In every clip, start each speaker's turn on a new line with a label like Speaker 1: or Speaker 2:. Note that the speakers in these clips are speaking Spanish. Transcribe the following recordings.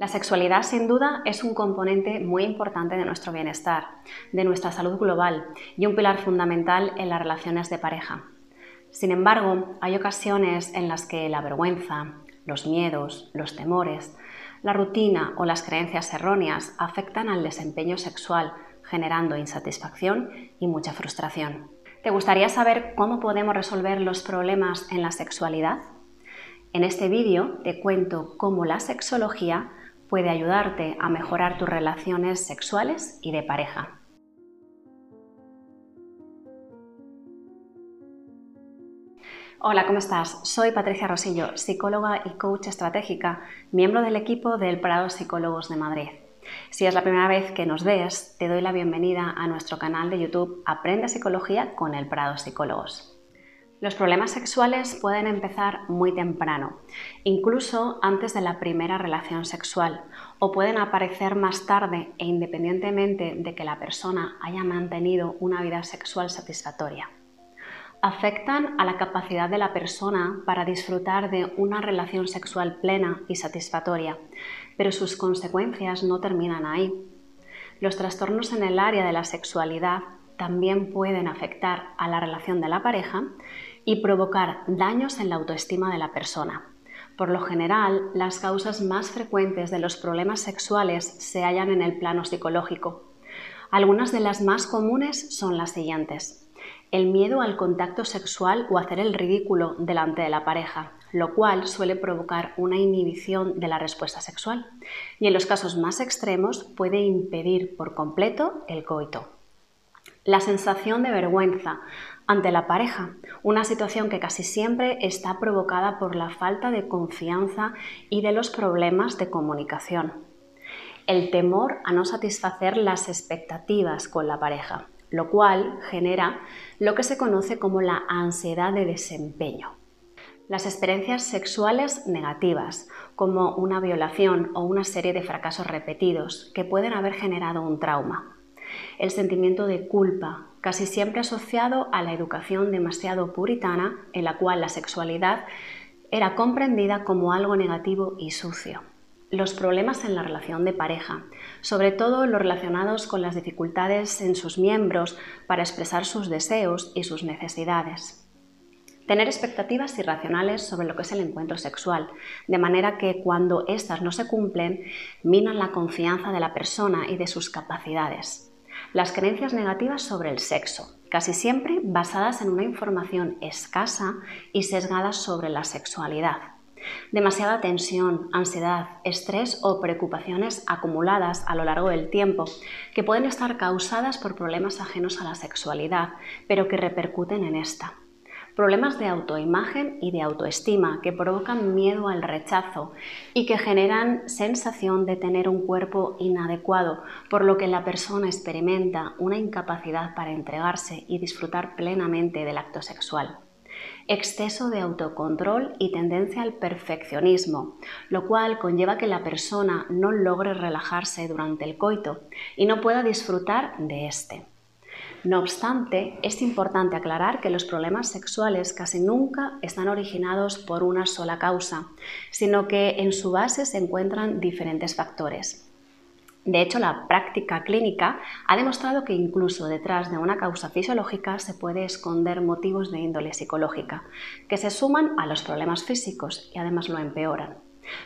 Speaker 1: La sexualidad sin duda es un componente muy importante de nuestro bienestar, de nuestra salud global y un pilar fundamental en las relaciones de pareja. Sin embargo, hay ocasiones en las que la vergüenza, los miedos, los temores, la rutina o las creencias erróneas afectan al desempeño sexual, generando insatisfacción y mucha frustración. ¿Te gustaría saber cómo podemos resolver los problemas en la sexualidad? En este vídeo te cuento cómo la sexología puede ayudarte a mejorar tus relaciones sexuales y de pareja. Hola, ¿cómo estás? Soy Patricia Rosillo, psicóloga y coach estratégica, miembro del equipo del Prado Psicólogos de Madrid. Si es la primera vez que nos ves, te doy la bienvenida a nuestro canal de YouTube Aprende Psicología con el Prado Psicólogos. Los problemas sexuales pueden empezar muy temprano, incluso antes de la primera relación sexual, o pueden aparecer más tarde e independientemente de que la persona haya mantenido una vida sexual satisfactoria. Afectan a la capacidad de la persona para disfrutar de una relación sexual plena y satisfactoria, pero sus consecuencias no terminan ahí. Los trastornos en el área de la sexualidad también pueden afectar a la relación de la pareja y provocar daños en la autoestima de la persona. Por lo general, las causas más frecuentes de los problemas sexuales se hallan en el plano psicológico. Algunas de las más comunes son las siguientes. El miedo al contacto sexual o hacer el ridículo delante de la pareja, lo cual suele provocar una inhibición de la respuesta sexual y en los casos más extremos puede impedir por completo el coito la sensación de vergüenza ante la pareja, una situación que casi siempre está provocada por la falta de confianza y de los problemas de comunicación. El temor a no satisfacer las expectativas con la pareja, lo cual genera lo que se conoce como la ansiedad de desempeño. Las experiencias sexuales negativas, como una violación o una serie de fracasos repetidos, que pueden haber generado un trauma el sentimiento de culpa, casi siempre asociado a la educación demasiado puritana en la cual la sexualidad era comprendida como algo negativo y sucio. Los problemas en la relación de pareja, sobre todo los relacionados con las dificultades en sus miembros para expresar sus deseos y sus necesidades. Tener expectativas irracionales sobre lo que es el encuentro sexual, de manera que cuando éstas no se cumplen, minan la confianza de la persona y de sus capacidades las creencias negativas sobre el sexo, casi siempre basadas en una información escasa y sesgada sobre la sexualidad. Demasiada tensión, ansiedad, estrés o preocupaciones acumuladas a lo largo del tiempo que pueden estar causadas por problemas ajenos a la sexualidad, pero que repercuten en esta problemas de autoimagen y de autoestima que provocan miedo al rechazo y que generan sensación de tener un cuerpo inadecuado, por lo que la persona experimenta una incapacidad para entregarse y disfrutar plenamente del acto sexual exceso de autocontrol y tendencia al perfeccionismo, lo cual conlleva que la persona no logre relajarse durante el coito y no pueda disfrutar de este. No obstante, es importante aclarar que los problemas sexuales casi nunca están originados por una sola causa, sino que en su base se encuentran diferentes factores. De hecho, la práctica clínica ha demostrado que incluso detrás de una causa fisiológica se puede esconder motivos de índole psicológica, que se suman a los problemas físicos y además lo empeoran.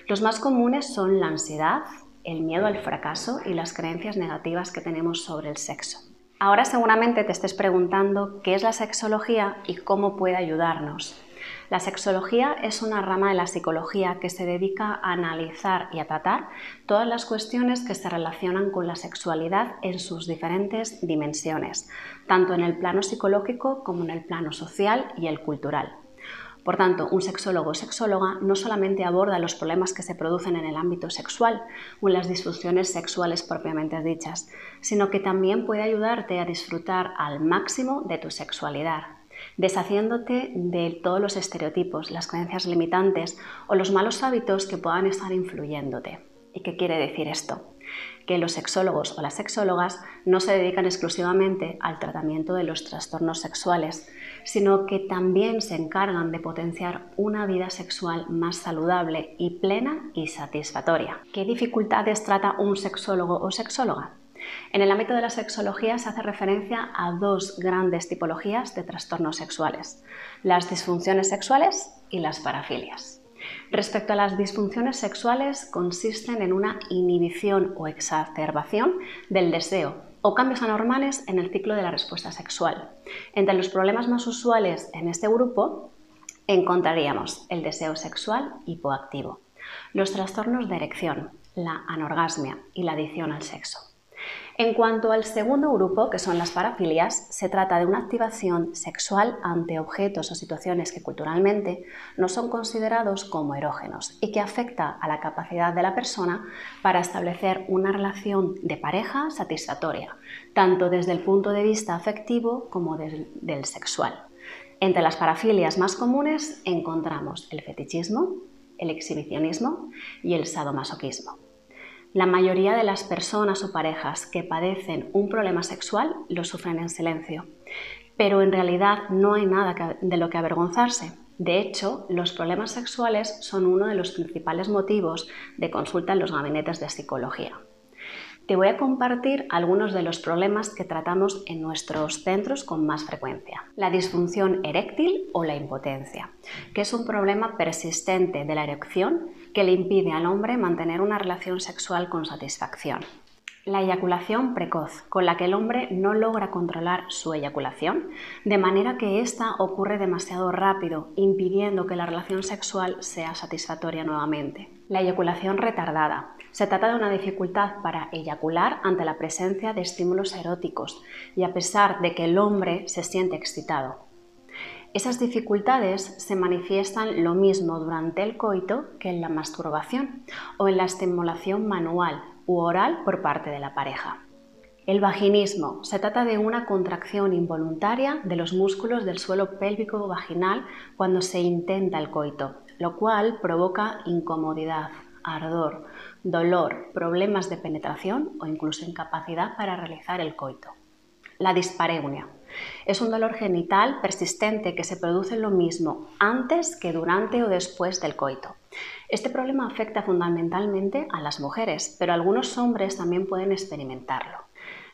Speaker 1: Los más comunes son la ansiedad, el miedo al fracaso y las creencias negativas que tenemos sobre el sexo. Ahora seguramente te estés preguntando qué es la sexología y cómo puede ayudarnos. La sexología es una rama de la psicología que se dedica a analizar y a tratar todas las cuestiones que se relacionan con la sexualidad en sus diferentes dimensiones, tanto en el plano psicológico como en el plano social y el cultural. Por tanto, un sexólogo o sexóloga no solamente aborda los problemas que se producen en el ámbito sexual o en las disfunciones sexuales propiamente dichas, sino que también puede ayudarte a disfrutar al máximo de tu sexualidad, deshaciéndote de todos los estereotipos, las creencias limitantes o los malos hábitos que puedan estar influyéndote. ¿Y qué quiere decir esto? Que los sexólogos o las sexólogas no se dedican exclusivamente al tratamiento de los trastornos sexuales, sino que también se encargan de potenciar una vida sexual más saludable y plena y satisfactoria. ¿Qué dificultades trata un sexólogo o sexóloga? En el ámbito de la sexología se hace referencia a dos grandes tipologías de trastornos sexuales, las disfunciones sexuales y las parafilias. Respecto a las disfunciones sexuales, consisten en una inhibición o exacerbación del deseo o cambios anormales en el ciclo de la respuesta sexual. Entre los problemas más usuales en este grupo encontraríamos el deseo sexual hipoactivo, los trastornos de erección, la anorgasmia y la adicción al sexo. En cuanto al segundo grupo, que son las parafilias, se trata de una activación sexual ante objetos o situaciones que culturalmente no son considerados como erógenos y que afecta a la capacidad de la persona para establecer una relación de pareja satisfactoria, tanto desde el punto de vista afectivo como del, sexual. Entre las parafilias más comunes encontramos el fetichismo, el exhibicionismo y el sadomasoquismo. La mayoría de las personas o parejas que padecen un problema sexual lo sufren en silencio, pero en realidad no hay nada de lo que avergonzarse. De hecho, los problemas sexuales son uno de los principales motivos de consulta en los gabinetes de psicología te voy a compartir algunos de los problemas que tratamos en nuestros centros con más frecuencia. La disfunción eréctil o la impotencia, que es un problema persistente de la erección que le impide al hombre mantener una relación sexual con satisfacción. La eyaculación precoz, con la que el hombre no logra controlar su eyaculación, de manera que ésta ocurre demasiado rápido, impidiendo que la relación sexual sea satisfactoria nuevamente. La eyaculación retardada. Se trata de una dificultad para eyacular ante la presencia de estímulos eróticos y a pesar de que el hombre se siente excitado. Esas dificultades se manifiestan lo mismo durante el coito que en la masturbación o en la estimulación manual u oral por parte de la pareja. El vaginismo se trata de una contracción involuntaria de los músculos del suelo pélvico vaginal cuando se intenta el coito, lo cual provoca incomodidad, ardor, dolor, problemas de penetración o incluso incapacidad para realizar el coito. La dispareunia es un dolor genital persistente que se produce lo mismo antes que durante o después del coito. Este problema afecta fundamentalmente a las mujeres, pero algunos hombres también pueden experimentarlo.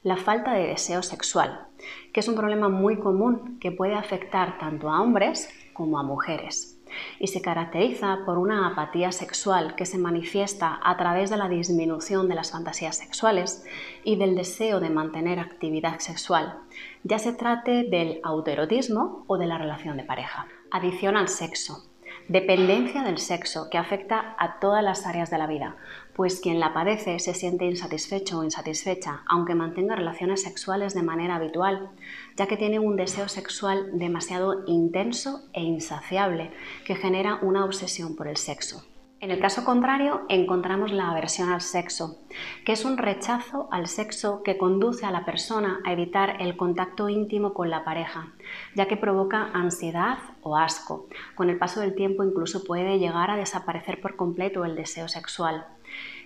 Speaker 1: La falta de deseo sexual, que es un problema muy común que puede afectar tanto a hombres como a mujeres y se caracteriza por una apatía sexual que se manifiesta a través de la disminución de las fantasías sexuales y del deseo de mantener actividad sexual, ya se trate del autoerotismo o de la relación de pareja. Adicción al sexo, Dependencia del sexo que afecta a todas las áreas de la vida, pues quien la padece se siente insatisfecho o insatisfecha, aunque mantenga relaciones sexuales de manera habitual, ya que tiene un deseo sexual demasiado intenso e insaciable que genera una obsesión por el sexo. En el caso contrario, encontramos la aversión al sexo, que es un rechazo al sexo que conduce a la persona a evitar el contacto íntimo con la pareja, ya que provoca ansiedad o asco. Con el paso del tiempo incluso puede llegar a desaparecer por completo el deseo sexual.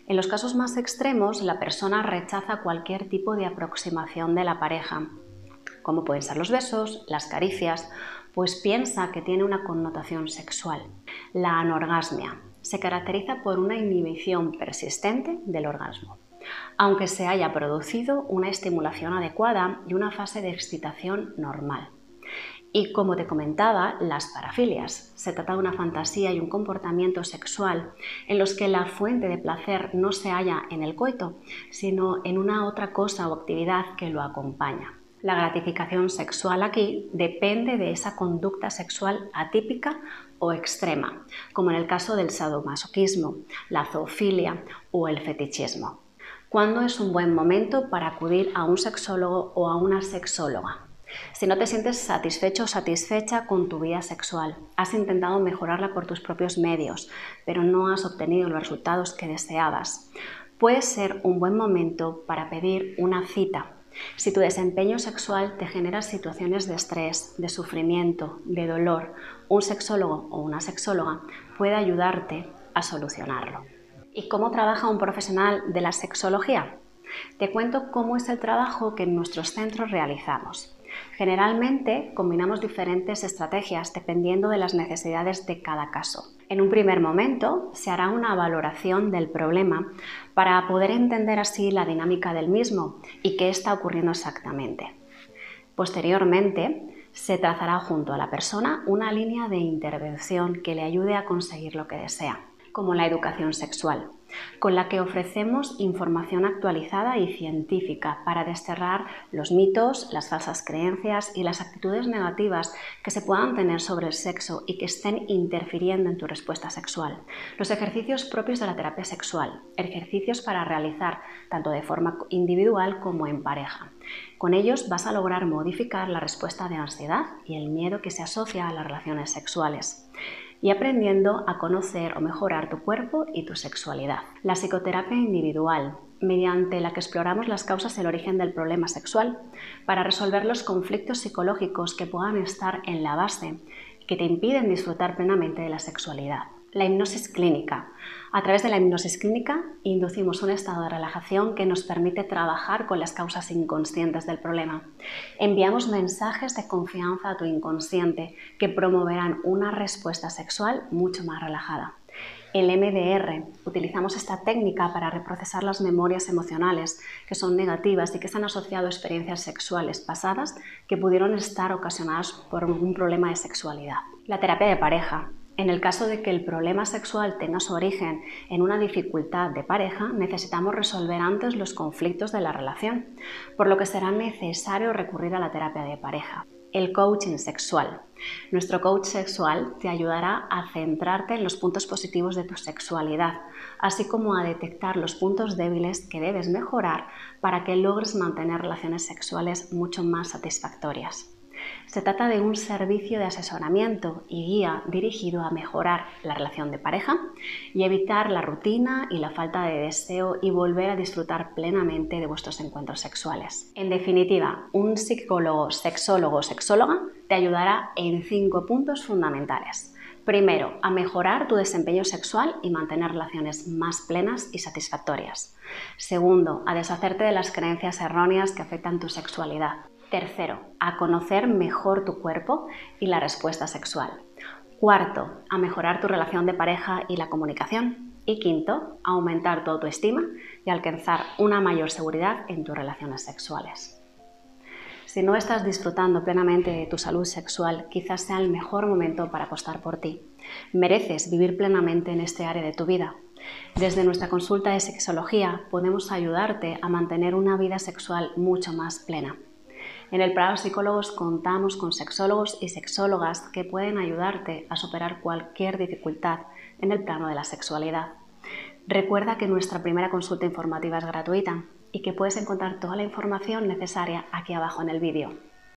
Speaker 1: En los casos más extremos, la persona rechaza cualquier tipo de aproximación de la pareja, como pueden ser los besos, las caricias, pues piensa que tiene una connotación sexual. La anorgasmia se caracteriza por una inhibición persistente del orgasmo, aunque se haya producido una estimulación adecuada y una fase de excitación normal. Y como te comentaba, las parafilias. Se trata de una fantasía y un comportamiento sexual en los que la fuente de placer no se halla en el coito, sino en una otra cosa o actividad que lo acompaña. La gratificación sexual aquí depende de esa conducta sexual atípica extrema, como en el caso del sadomasoquismo, la zoofilia o el fetichismo. ¿Cuándo es un buen momento para acudir a un sexólogo o a una sexóloga? Si no te sientes satisfecho o satisfecha con tu vida sexual, has intentado mejorarla por tus propios medios, pero no has obtenido los resultados que deseabas, puede ser un buen momento para pedir una cita si tu desempeño sexual te genera situaciones de estrés, de sufrimiento, de dolor, un sexólogo o una sexóloga puede ayudarte a solucionarlo. ¿Y cómo trabaja un profesional de la sexología? Te cuento cómo es el trabajo que en nuestros centros realizamos. Generalmente combinamos diferentes estrategias dependiendo de las necesidades de cada caso. En un primer momento se hará una valoración del problema para poder entender así la dinámica del mismo y qué está ocurriendo exactamente. Posteriormente, se trazará junto a la persona una línea de intervención que le ayude a conseguir lo que desea como la educación sexual, con la que ofrecemos información actualizada y científica para desterrar los mitos, las falsas creencias y las actitudes negativas que se puedan tener sobre el sexo y que estén interfiriendo en tu respuesta sexual. Los ejercicios propios de la terapia sexual, ejercicios para realizar tanto de forma individual como en pareja. Con ellos vas a lograr modificar la respuesta de ansiedad y el miedo que se asocia a las relaciones sexuales y aprendiendo a conocer o mejorar tu cuerpo y tu sexualidad. La psicoterapia individual, mediante la que exploramos las causas y el origen del problema sexual, para resolver los conflictos psicológicos que puedan estar en la base que te impiden disfrutar plenamente de la sexualidad la hipnosis clínica. A través de la hipnosis clínica inducimos un estado de relajación que nos permite trabajar con las causas inconscientes del problema. Enviamos mensajes de confianza a tu inconsciente que promoverán una respuesta sexual mucho más relajada. El MDR. Utilizamos esta técnica para reprocesar las memorias emocionales que son negativas y que se han asociado a experiencias sexuales pasadas que pudieron estar ocasionadas por un problema de sexualidad. La terapia de pareja. En el caso de que el problema sexual tenga su origen en una dificultad de pareja, necesitamos resolver antes los conflictos de la relación, por lo que será necesario recurrir a la terapia de pareja. El coaching sexual. Nuestro coach sexual te ayudará a centrarte en los puntos positivos de tu sexualidad, así como a detectar los puntos débiles que debes mejorar para que logres mantener relaciones sexuales mucho más satisfactorias. Se trata de un servicio de asesoramiento y guía dirigido a mejorar la relación de pareja y evitar la rutina y la falta de deseo y volver a disfrutar plenamente de vuestros encuentros sexuales. En definitiva, un psicólogo, sexólogo o sexóloga te ayudará en cinco puntos fundamentales. Primero, a mejorar tu desempeño sexual y mantener relaciones más plenas y satisfactorias. Segundo, a deshacerte de las creencias erróneas que afectan tu sexualidad. Tercero, a conocer mejor tu cuerpo y la respuesta sexual. Cuarto, a mejorar tu relación de pareja y la comunicación. Y quinto, a aumentar tu autoestima y alcanzar una mayor seguridad en tus relaciones sexuales. Si no estás disfrutando plenamente de tu salud sexual, quizás sea el mejor momento para apostar por ti. Mereces vivir plenamente en este área de tu vida. Desde nuestra consulta de sexología podemos ayudarte a mantener una vida sexual mucho más plena. En el Prado Psicólogos contamos con sexólogos y sexólogas que pueden ayudarte a superar cualquier dificultad en el plano de la sexualidad. Recuerda que nuestra primera consulta informativa es gratuita y que puedes encontrar toda la información necesaria aquí abajo en el vídeo.